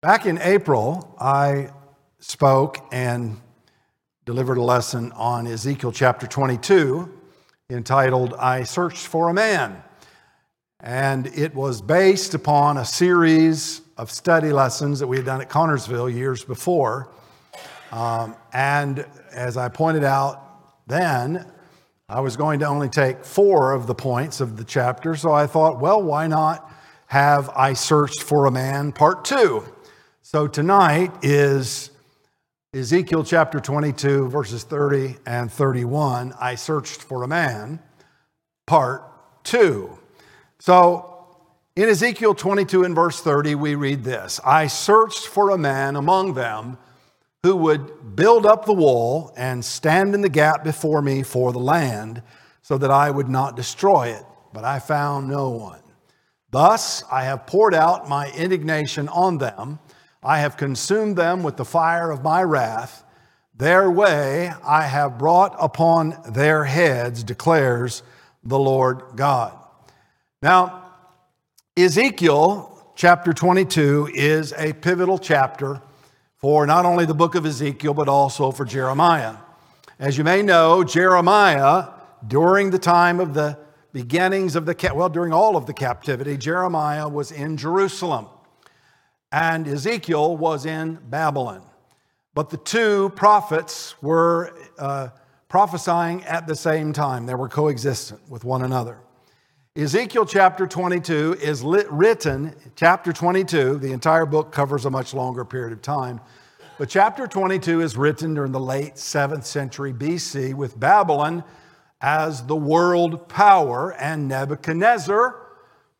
Back in April, I spoke and delivered a lesson on Ezekiel chapter 22 entitled, I Searched for a Man. And it was based upon a series of study lessons that we had done at Connersville years before. Um, and as I pointed out then, I was going to only take four of the points of the chapter, so I thought, well, why not have I Searched for a Man part two? So tonight is Ezekiel chapter 22, verses 30 and 31. I searched for a man, part two. So in Ezekiel 22 and verse 30, we read this I searched for a man among them who would build up the wall and stand in the gap before me for the land so that I would not destroy it, but I found no one. Thus I have poured out my indignation on them I have consumed them with the fire of my wrath. Their way I have brought upon their heads, declares the Lord God. Now, Ezekiel chapter 22 is a pivotal chapter for not only the book of Ezekiel, but also for Jeremiah. As you may know, Jeremiah, during the time of the beginnings of the, well, during all of the captivity, Jeremiah was in Jerusalem and Ezekiel was in Babylon. But the two prophets were uh, prophesying at the same time, they were coexistent with one another. Ezekiel chapter 22 is lit, written, chapter 22, the entire book covers a much longer period of time, but chapter 22 is written during the late 7th century BC with Babylon as the world power and Nebuchadnezzar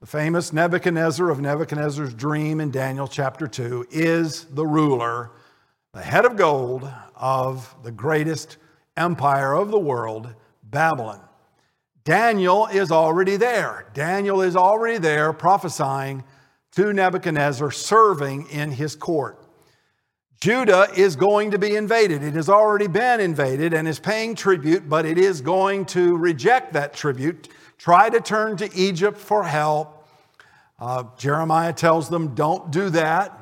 the famous Nebuchadnezzar of Nebuchadnezzar's dream in Daniel chapter 2 is the ruler, the head of gold of the greatest empire of the world, Babylon. Daniel is already there. Daniel is already there prophesying to Nebuchadnezzar, serving in his court. Judah is going to be invaded. It has already been invaded and is paying tribute, but it is going to reject that tribute try to turn to Egypt for help. Uh, Jeremiah tells them, don't do that.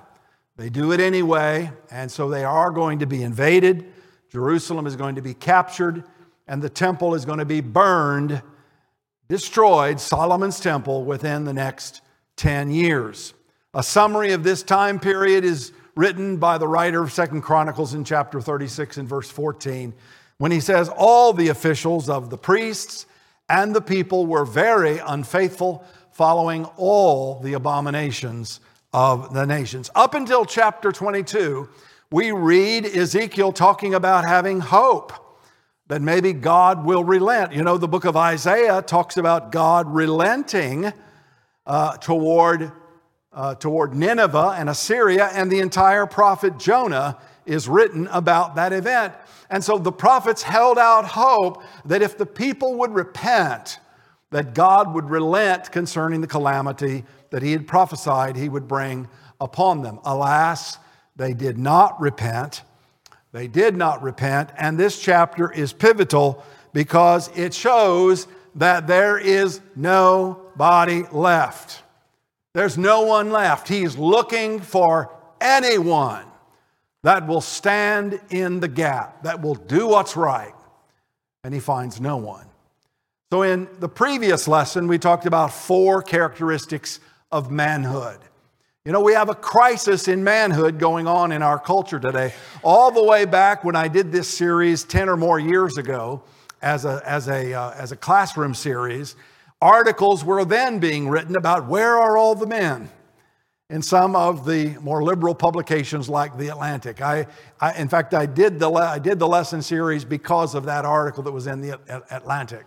They do it anyway, and so they are going to be invaded. Jerusalem is going to be captured, and the temple is going to be burned, destroyed, Solomon's temple, within the next 10 years. A summary of this time period is written by the writer of Second Chronicles in chapter 36 and verse 14, when he says, All the officials of the priests, and the people were very unfaithful, following all the abominations of the nations. Up until chapter 22, we read Ezekiel talking about having hope that maybe God will relent. You know, the book of Isaiah talks about God relenting uh, toward, uh, toward Nineveh and Assyria, and the entire prophet Jonah is written about that event. And so the prophets held out hope that if the people would repent, that God would relent concerning the calamity that he had prophesied he would bring upon them. Alas, they did not repent. They did not repent. And this chapter is pivotal because it shows that there is nobody left. There's no one left. He's looking for anyone that will stand in the gap, that will do what's right. And he finds no one. So, in the previous lesson, we talked about four characteristics of manhood. You know, we have a crisis in manhood going on in our culture today. All the way back when I did this series 10 or more years ago as a, as a, uh, as a classroom series, articles were then being written about where are all the men? In some of the more liberal publications like The Atlantic. I, I, in fact, I did, the, I did the lesson series because of that article that was in The Atlantic.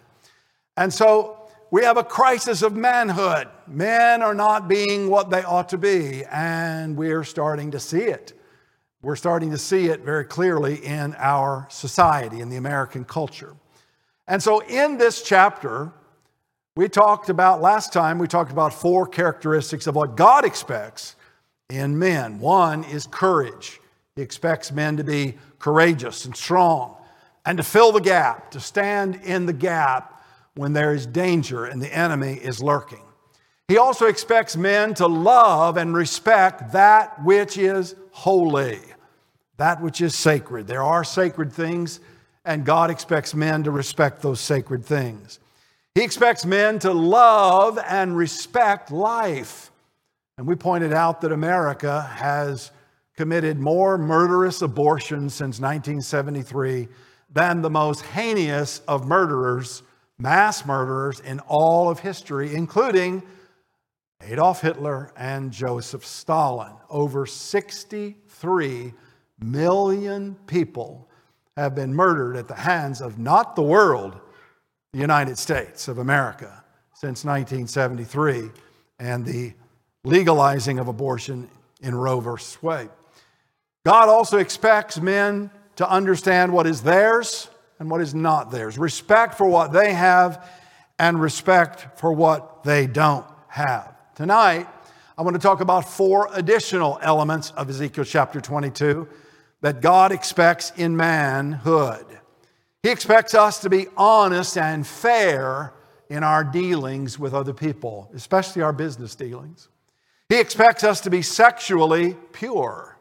And so we have a crisis of manhood. Men are not being what they ought to be, and we're starting to see it. We're starting to see it very clearly in our society, in the American culture. And so in this chapter, we talked about last time, we talked about four characteristics of what God expects in men. One is courage. He expects men to be courageous and strong and to fill the gap, to stand in the gap when there is danger and the enemy is lurking. He also expects men to love and respect that which is holy, that which is sacred. There are sacred things, and God expects men to respect those sacred things. He expects men to love and respect life. And we pointed out that America has committed more murderous abortions since 1973 than the most heinous of murderers, mass murderers in all of history, including Adolf Hitler and Joseph Stalin. Over 63 million people have been murdered at the hands of not the world, the United States of America, since 1973 and the legalizing of abortion in Roe v. Wade. God also expects men to understand what is theirs and what is not theirs, respect for what they have and respect for what they don't have. Tonight, I want to talk about four additional elements of Ezekiel chapter 22 that God expects in manhood. He expects us to be honest and fair in our dealings with other people, especially our business dealings. He expects us to be sexually pure.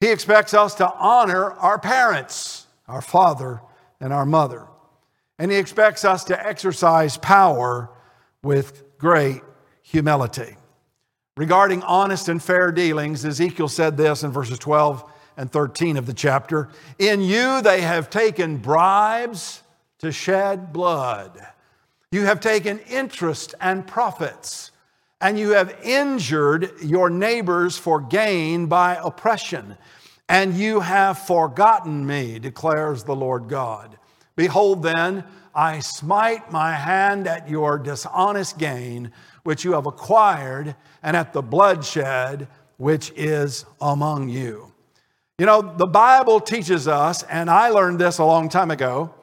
He expects us to honor our parents, our father and our mother. And he expects us to exercise power with great humility. Regarding honest and fair dealings, Ezekiel said this in verses 12 and 13 of the chapter In you they have taken bribes to shed blood. You have taken interest and profits, and you have injured your neighbors for gain by oppression and you have forgotten me, declares the Lord God. Behold, then, I smite my hand at your dishonest gain, which you have acquired, and at the bloodshed which is among you. You know, the Bible teaches us, and I learned this a long time ago,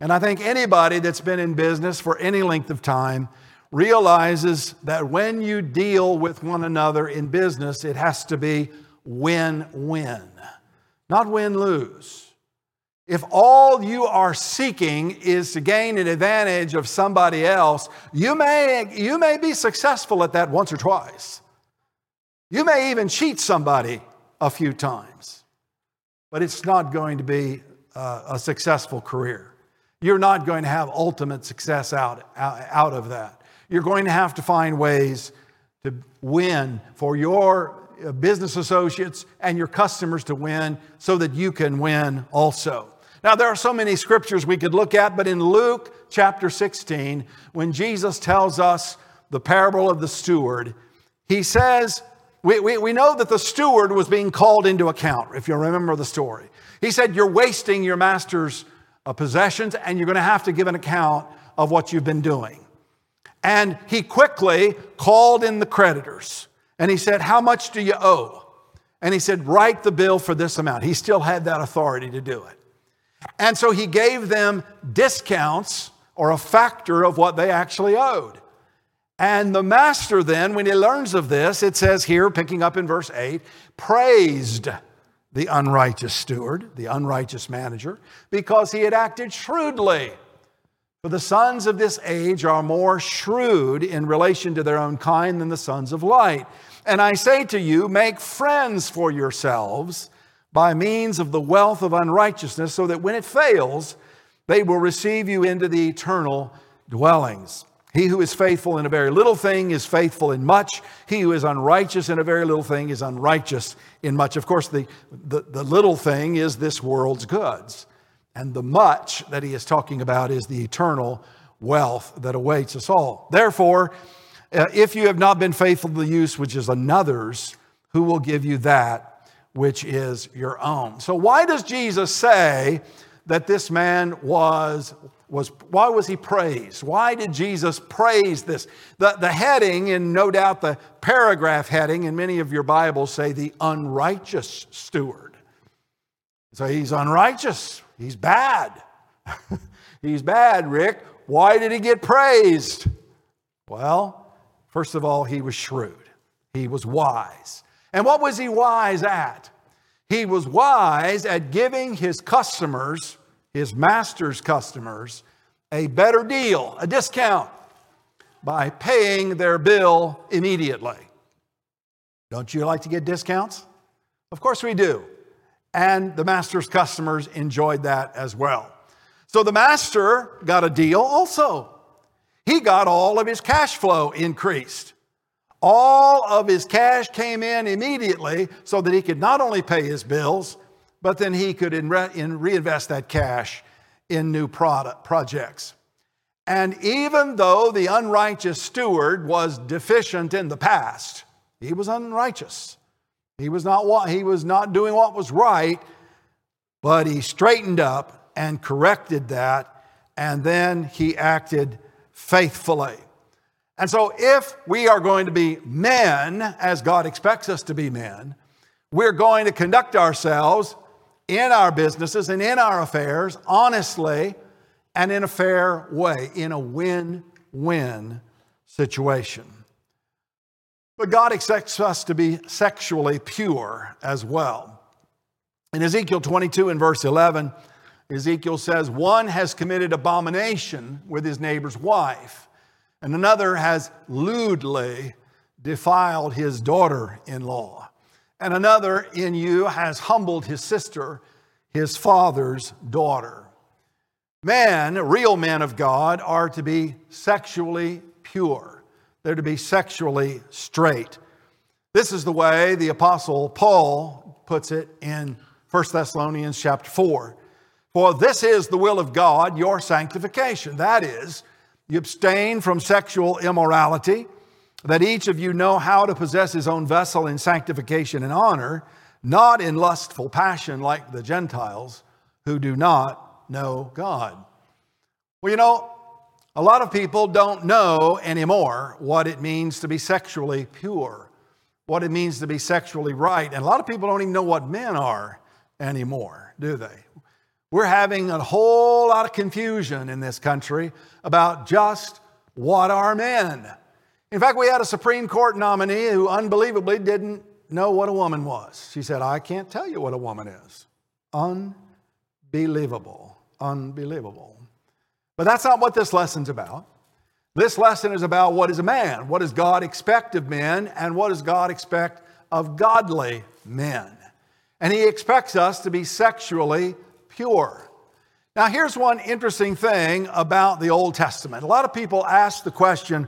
and I think anybody that's been in business for any length of time realizes that when you deal with one another in business, it has to be win win not win lose. If all you are seeking is to gain an advantage of somebody else, you may, you may be successful at that once or twice. You may even cheat somebody a few times, but it's not going to be a, a successful career. You're not going to have ultimate success out, out, out of that. You're going to have to find ways to win for your uh, business associates and your customers to win so that you can win also. Now, there are so many scriptures we could look at, but in Luke chapter 16, when Jesus tells us the parable of the steward, he says, we, we, we know that the steward was being called into account, if you remember the story. He said, You're wasting your master's uh, possessions, and you're going to have to give an account of what you've been doing. And he quickly called in the creditors. And he said, How much do you owe? And he said, Write the bill for this amount. He still had that authority to do it. And so he gave them discounts or a factor of what they actually owed. And the master then, when he learns of this, it says here, picking up in verse 8, praised the unrighteous steward, the unrighteous manager, because he had acted shrewdly. For the sons of this age are more shrewd in relation to their own kind than the sons of light. And I say to you, make friends for yourselves by means of the wealth of unrighteousness, so that when it fails, they will receive you into the eternal dwellings. He who is faithful in a very little thing is faithful in much. He who is unrighteous in a very little thing is unrighteous in much. Of course, the, the, the little thing is this world's goods. And the much that he is talking about is the eternal wealth that awaits us all. Therefore, uh, if you have not been faithful to the use which is another's, who will give you that which is your own? So, why does Jesus say that this man was, was why was he praised? Why did Jesus praise this? The, the heading, and no doubt the paragraph heading in many of your Bibles say the unrighteous steward. So he's unrighteous, he's bad. he's bad, Rick. Why did he get praised? Well, First of all, he was shrewd, he was wise. And what was he wise at? He was wise at giving his customers, his master's customers, a better deal, a discount. by paying their bill immediately. Don't you like to get discounts? Of course we do. And the master's customers enjoyed that as well. So the master got a deal also. He got all of his cash flow increased. All of his cash came in immediately so that he could not only pay his bills, but then he could in re- in reinvest that cash in new product projects. And even though the unrighteous steward was deficient in the past, he was unrighteous. He was not, he was not doing what was right, but he straightened up and corrected that, and then he acted faithfully. And so, if we are going to be men, as God expects us to be men, we're going to conduct ourselves in our businesses and in our affairs honestly and in a fair way, in a win win situation. But God expects us to be sexually pure as well. In Ezekiel 22 and verse 11, Ezekiel says, One has committed abomination with his neighbor's wife, and another has lewdly defiled his daughter in law, and another in you has humbled his sister, his father's daughter. Men, real men of God, are to be sexually pure. They're to be sexually straight. This is the way the apostle Paul puts it in 1 Thessalonians chapter 4. For this is the will of God, your sanctification. That is, you abstain from sexual immorality, that each of you know how to possess his own vessel in sanctification and honor, not in lustful passion like the Gentiles who do not know God. Well, you know, a lot of people don't know anymore what it means to be sexually pure, what it means to be sexually right. And a lot of people don't even know what men are anymore, do they? We're having a whole lot of confusion in this country about just what are men. In fact, we had a Supreme Court nominee who unbelievably didn't know what a woman was. She said, I can't tell you what a woman is. Unbelievable unbelievable. But that's not what this lesson's about. This lesson is about what is a man, what does God expect of men, and what does God expect of godly men. And He expects us to be sexually pure. Now, here's one interesting thing about the Old Testament. A lot of people ask the question,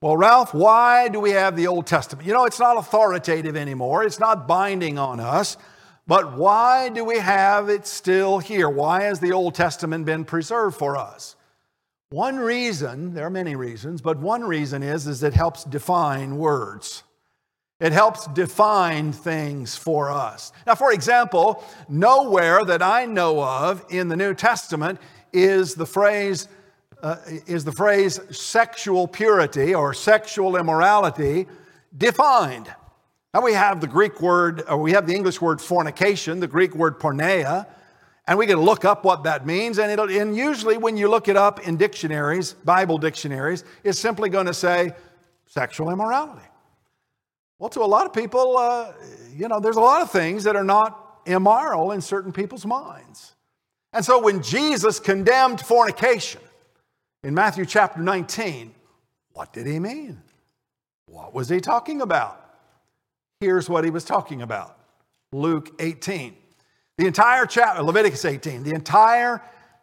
well, Ralph, why do we have the Old Testament? You know, it's not authoritative anymore, it's not binding on us. But why do we have it still here? Why has the Old Testament been preserved for us? One reason, there are many reasons, but one reason is, is it helps define words. It helps define things for us. Now, for example, nowhere that I know of in the New Testament is the phrase, uh, is the phrase sexual purity or sexual immorality defined. Now we have the Greek word, or we have the English word fornication, the Greek word porneia, and we can look up what that means. And, and usually when you look it up in dictionaries, Bible dictionaries, it's simply going to say sexual immorality. Well, to a lot of people, uh, you know, there's a lot of things that are not immoral in certain people's minds. And so when Jesus condemned fornication in Matthew chapter 19, what did he mean? What was he talking about? Here's what he was talking about Luke 18. The entire chapter, Leviticus 18, the entire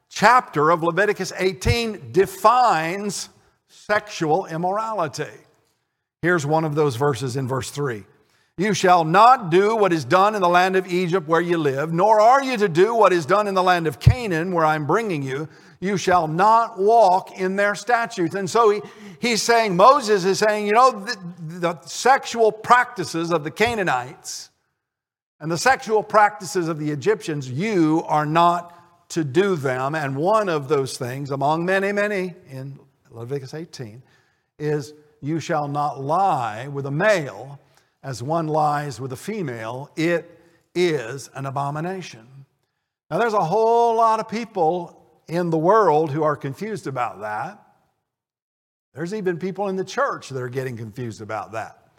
chapter of Leviticus 18 defines sexual immorality. Here's one of those verses in verse 3. You shall not do what is done in the land of Egypt where you live, nor are you to do what is done in the land of Canaan where I'm bringing you. You shall not walk in their statutes. And so he, he's saying, Moses is saying, you know, the, the sexual practices of the Canaanites and the sexual practices of the Egyptians, you are not to do them. And one of those things, among many, many in Leviticus 18, is you shall not lie with a male as one lies with a female. It is an abomination. Now, there's a whole lot of people in the world who are confused about that. There's even people in the church that are getting confused about that.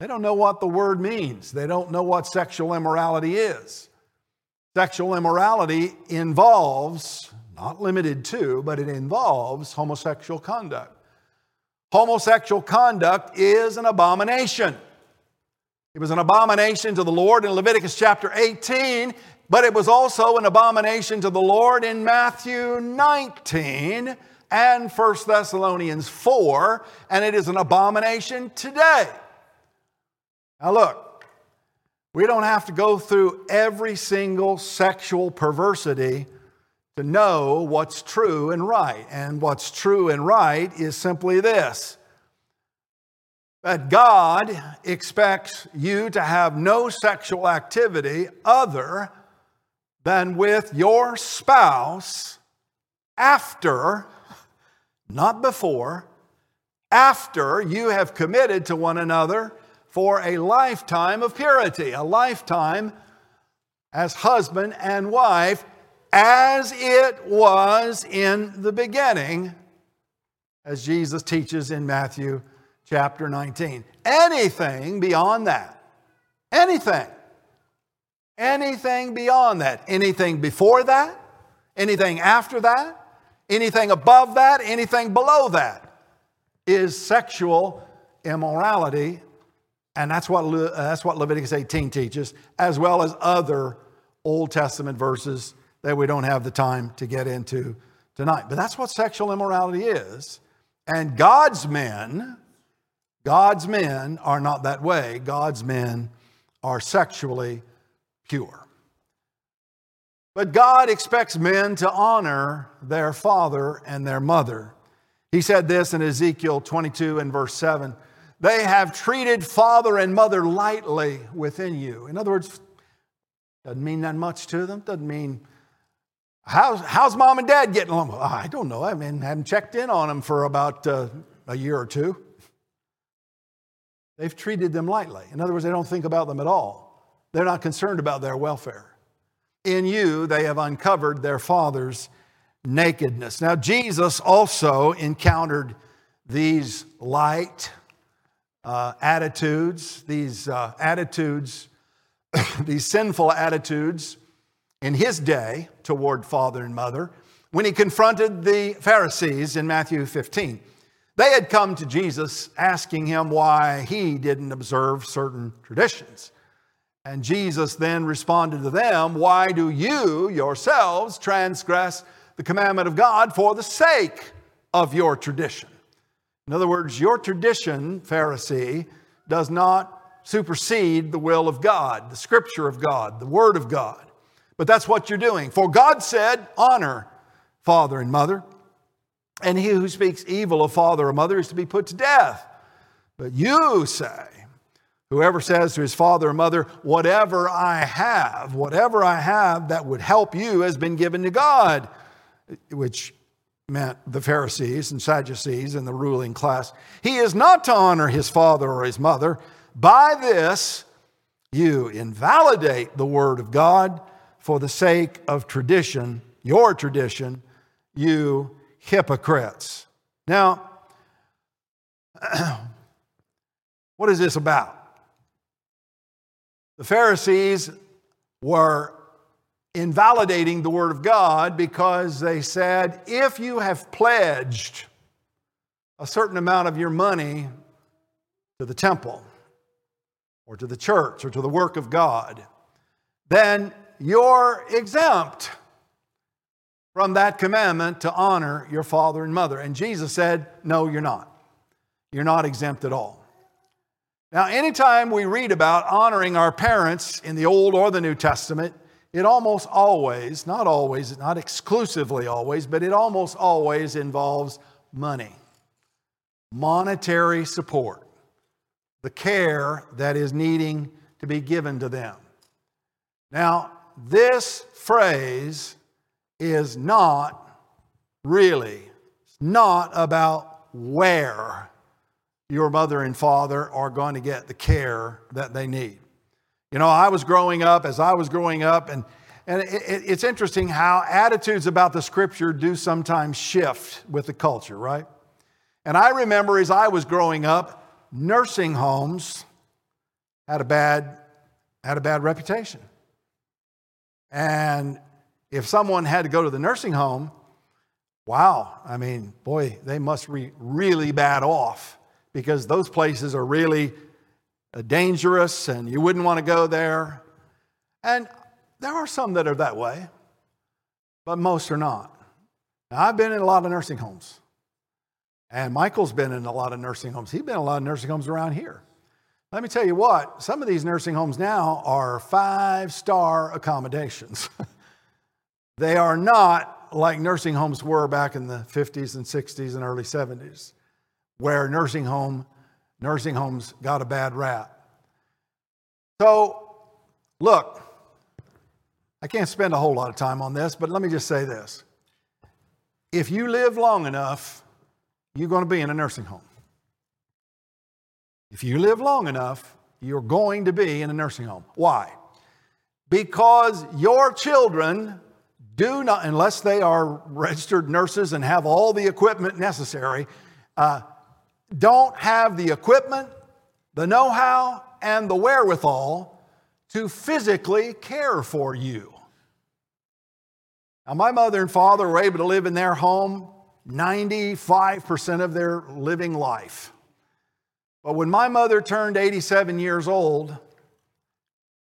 They don't know what the word means, they don't know what sexual immorality is. Sexual immorality involves, not limited to, but it involves homosexual conduct. Homosexual conduct is an abomination. It was an abomination to the Lord in Leviticus chapter 18, but it was also an abomination to the Lord in Matthew 19 and 1 Thessalonians 4, and it is an abomination today. Now, look, we don't have to go through every single sexual perversity to know what's true and right. And what's true and right is simply this that God expects you to have no sexual activity other than with your spouse after, not before, after you have committed to one another for a lifetime of purity, a lifetime as husband and wife, as it was in the beginning, as Jesus teaches in Matthew chapter 19. Anything beyond that, anything, anything beyond that, anything before that, anything after that, anything above that, anything below that is sexual immorality. And that's what, uh, that's what Leviticus 18 teaches, as well as other Old Testament verses that we don't have the time to get into tonight. But that's what sexual immorality is. And God's men, God's men are not that way. God's men are sexually pure. But God expects men to honor their father and their mother. He said this in Ezekiel 22 and verse 7 They have treated father and mother lightly within you. In other words, doesn't mean that much to them, doesn't mean How's, how's mom and dad getting along? I don't know. I mean, I haven't checked in on them for about uh, a year or two. They've treated them lightly. In other words, they don't think about them at all. They're not concerned about their welfare. In you, they have uncovered their father's nakedness. Now, Jesus also encountered these light uh, attitudes, these uh, attitudes, these sinful attitudes in his day toward father and mother when he confronted the Pharisees in Matthew 15. They had come to Jesus asking him why he didn't observe certain traditions. And Jesus then responded to them, Why do you yourselves transgress the commandment of God for the sake of your tradition? In other words, your tradition, Pharisee, does not supersede the will of God, the scripture of God, the word of God. But that's what you're doing. For God said, honor father and mother, and he who speaks evil of father or mother is to be put to death. But you say, whoever says to his father or mother, whatever I have, whatever I have that would help you has been given to God, which meant the Pharisees and Sadducees and the ruling class. He is not to honor his father or his mother. By this, you invalidate the word of God for the sake of tradition, your tradition, you hypocrites. Now, what is this about? The Pharisees were invalidating the Word of God because they said, if you have pledged a certain amount of your money to the temple or to the church or to the work of God, then you're exempt from that commandment to honor your father and mother. And Jesus said, No, you're not. You're not exempt at all. Now, anytime we read about honoring our parents in the Old or the New Testament, it almost always, not always, not exclusively always, but it almost always involves money, monetary support, the care that is needing to be given to them. Now, this phrase is not really, not about where your mother and father are going to get the care that they need. You know, I was growing up, as I was growing up, and, and it, it, it's interesting how attitudes about the scripture do sometimes shift with the culture, right? And I remember as I was growing up, nursing homes had a bad, had a bad reputation. And if someone had to go to the nursing home, wow, I mean, boy, they must be really bad off because those places are really uh, dangerous and you wouldn't want to go there. And there are some that are that way, but most are not. Now, I've been in a lot of nursing homes, and Michael's been in a lot of nursing homes. He's been in a lot of nursing homes around here. Let me tell you what, some of these nursing homes now are five star accommodations. they are not like nursing homes were back in the 50s and 60s and early 70s, where nursing, home, nursing homes got a bad rap. So, look, I can't spend a whole lot of time on this, but let me just say this. If you live long enough, you're going to be in a nursing home. If you live long enough, you're going to be in a nursing home. Why? Because your children do not, unless they are registered nurses and have all the equipment necessary, uh, don't have the equipment, the know how, and the wherewithal to physically care for you. Now, my mother and father were able to live in their home 95% of their living life. But when my mother turned 87 years old,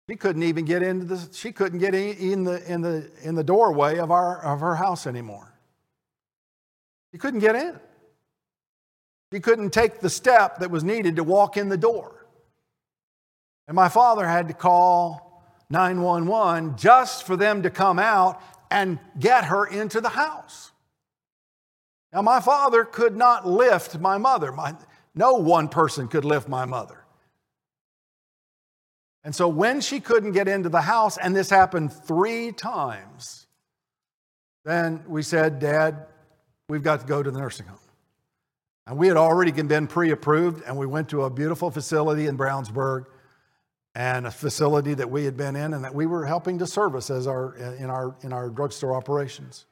she couldn't even get into the, she couldn't get in the, in the, in the doorway of, our, of her house anymore. She couldn't get in. She couldn't take the step that was needed to walk in the door. And my father had to call 911 just for them to come out and get her into the house. Now, my father could not lift my mother. My, no one person could lift my mother. And so, when she couldn't get into the house, and this happened three times, then we said, Dad, we've got to go to the nursing home. And we had already been pre approved, and we went to a beautiful facility in Brownsburg and a facility that we had been in and that we were helping to service as our in our in our drugstore operations.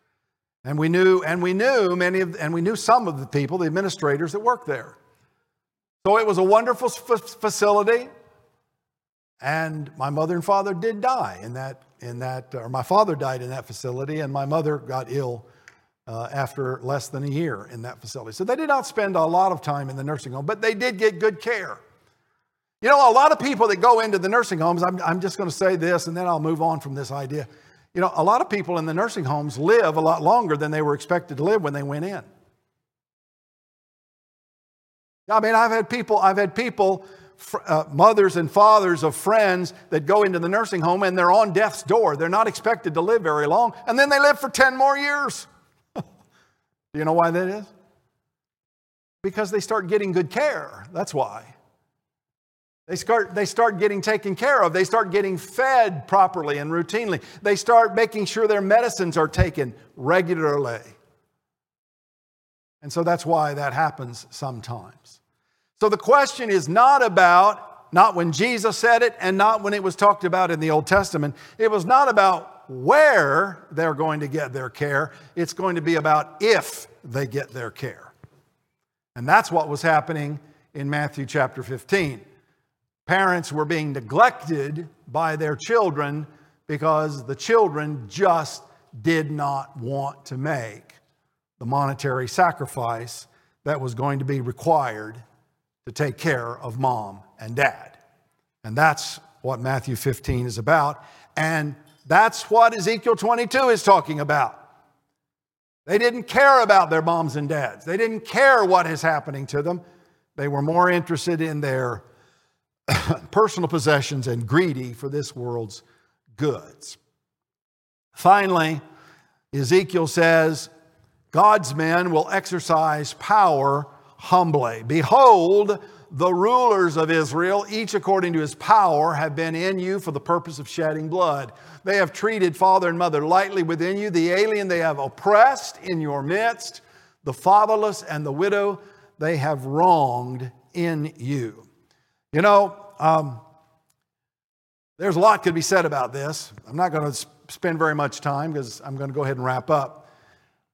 And we knew and we knew many of and we knew some of the people, the administrators that worked there. So it was a wonderful facility. And my mother and father did die in that in that or my father died in that facility and my mother got ill uh, after less than a year in that facility. So they did not spend a lot of time in the nursing home, but they did get good care. You know, a lot of people that go into the nursing homes, I'm, I'm just going to say this and then I'll move on from this idea. You know, a lot of people in the nursing homes live a lot longer than they were expected to live when they went in. I mean, I've had people, I've had people, uh, mothers and fathers of friends that go into the nursing home and they're on death's door. They're not expected to live very long, and then they live for 10 more years. Do you know why that is? Because they start getting good care. That's why. They start, they start getting taken care of. They start getting fed properly and routinely. They start making sure their medicines are taken regularly. And so that's why that happens sometimes. So the question is not about, not when Jesus said it and not when it was talked about in the Old Testament. It was not about where they're going to get their care, it's going to be about if they get their care. And that's what was happening in Matthew chapter 15. Parents were being neglected by their children because the children just did not want to make the monetary sacrifice that was going to be required to take care of mom and dad. And that's what Matthew 15 is about. And that's what Ezekiel 22 is talking about. They didn't care about their moms and dads, they didn't care what is happening to them. They were more interested in their personal possessions and greedy for this world's goods. Finally, Ezekiel says, God's men will exercise power humbly. Behold, the rulers of Israel, each according to his power, have been in you for the purpose of shedding blood. They have treated father and mother lightly within you. The alien they have oppressed in your midst. The fatherless and the widow they have wronged in you. You know, um, there's a lot could be said about this. I'm not going to spend very much time because I'm going to go ahead and wrap up.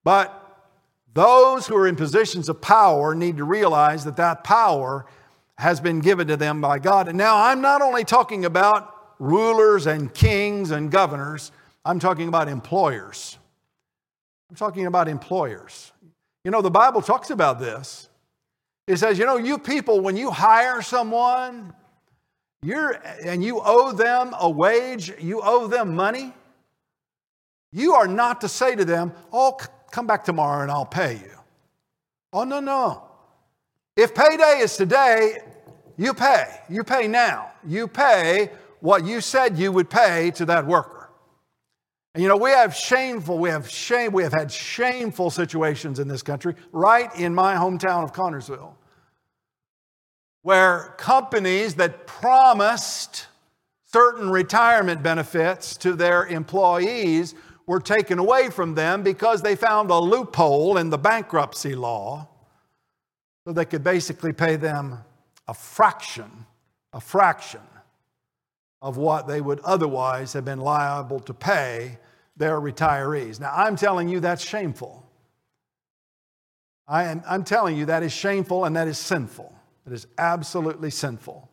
But those who are in positions of power need to realize that that power has been given to them by God. And now I'm not only talking about rulers and kings and governors, I'm talking about employers. I'm talking about employers. You know, the Bible talks about this. It says, you know, you people, when you hire someone, you're, and you owe them a wage, you owe them money, you are not to say to them, oh, come back tomorrow and I'll pay you. Oh, no, no. If payday is today, you pay. You pay now. You pay what you said you would pay to that worker. And you know, we have shameful, we have shame, we have had shameful situations in this country, right in my hometown of Connersville, where companies that promised certain retirement benefits to their employees were taken away from them because they found a loophole in the bankruptcy law so they could basically pay them a fraction, a fraction of what they would otherwise have been liable to pay their retirees. Now, I'm telling you that's shameful. I am, I'm telling you that is shameful and that is sinful. It is absolutely sinful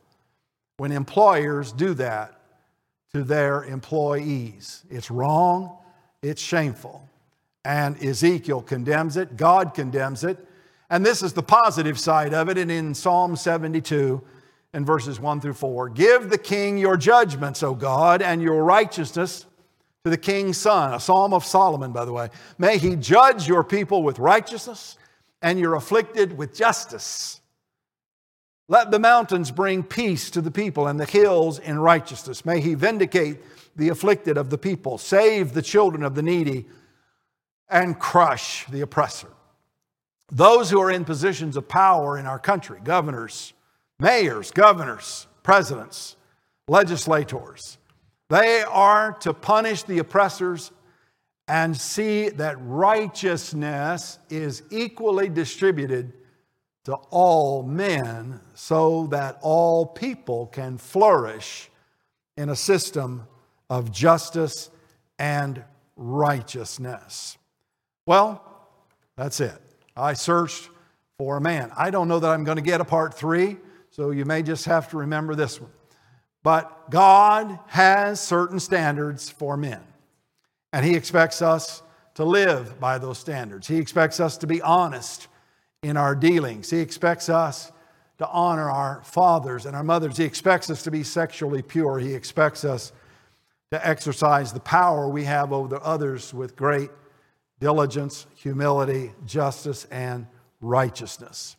when employers do that to their employees. It's wrong, it's shameful. And Ezekiel condemns it, God condemns it. And this is the positive side of it. And in Psalm 72, in verses 1 through 4, give the king your judgments, O God, and your righteousness to the king's son. A psalm of Solomon, by the way. May he judge your people with righteousness and your afflicted with justice. Let the mountains bring peace to the people and the hills in righteousness. May he vindicate the afflicted of the people, save the children of the needy, and crush the oppressor. Those who are in positions of power in our country, governors, mayors, governors, presidents, legislators, they are to punish the oppressors and see that righteousness is equally distributed to all men so that all people can flourish in a system of justice and righteousness. Well, that's it. I searched for a man. I don't know that I'm going to get a part three, so you may just have to remember this one. But God has certain standards for men, and He expects us to live by those standards. He expects us to be honest in our dealings. He expects us to honor our fathers and our mothers. He expects us to be sexually pure. He expects us to exercise the power we have over the others with great diligence, humility, justice, and righteousness.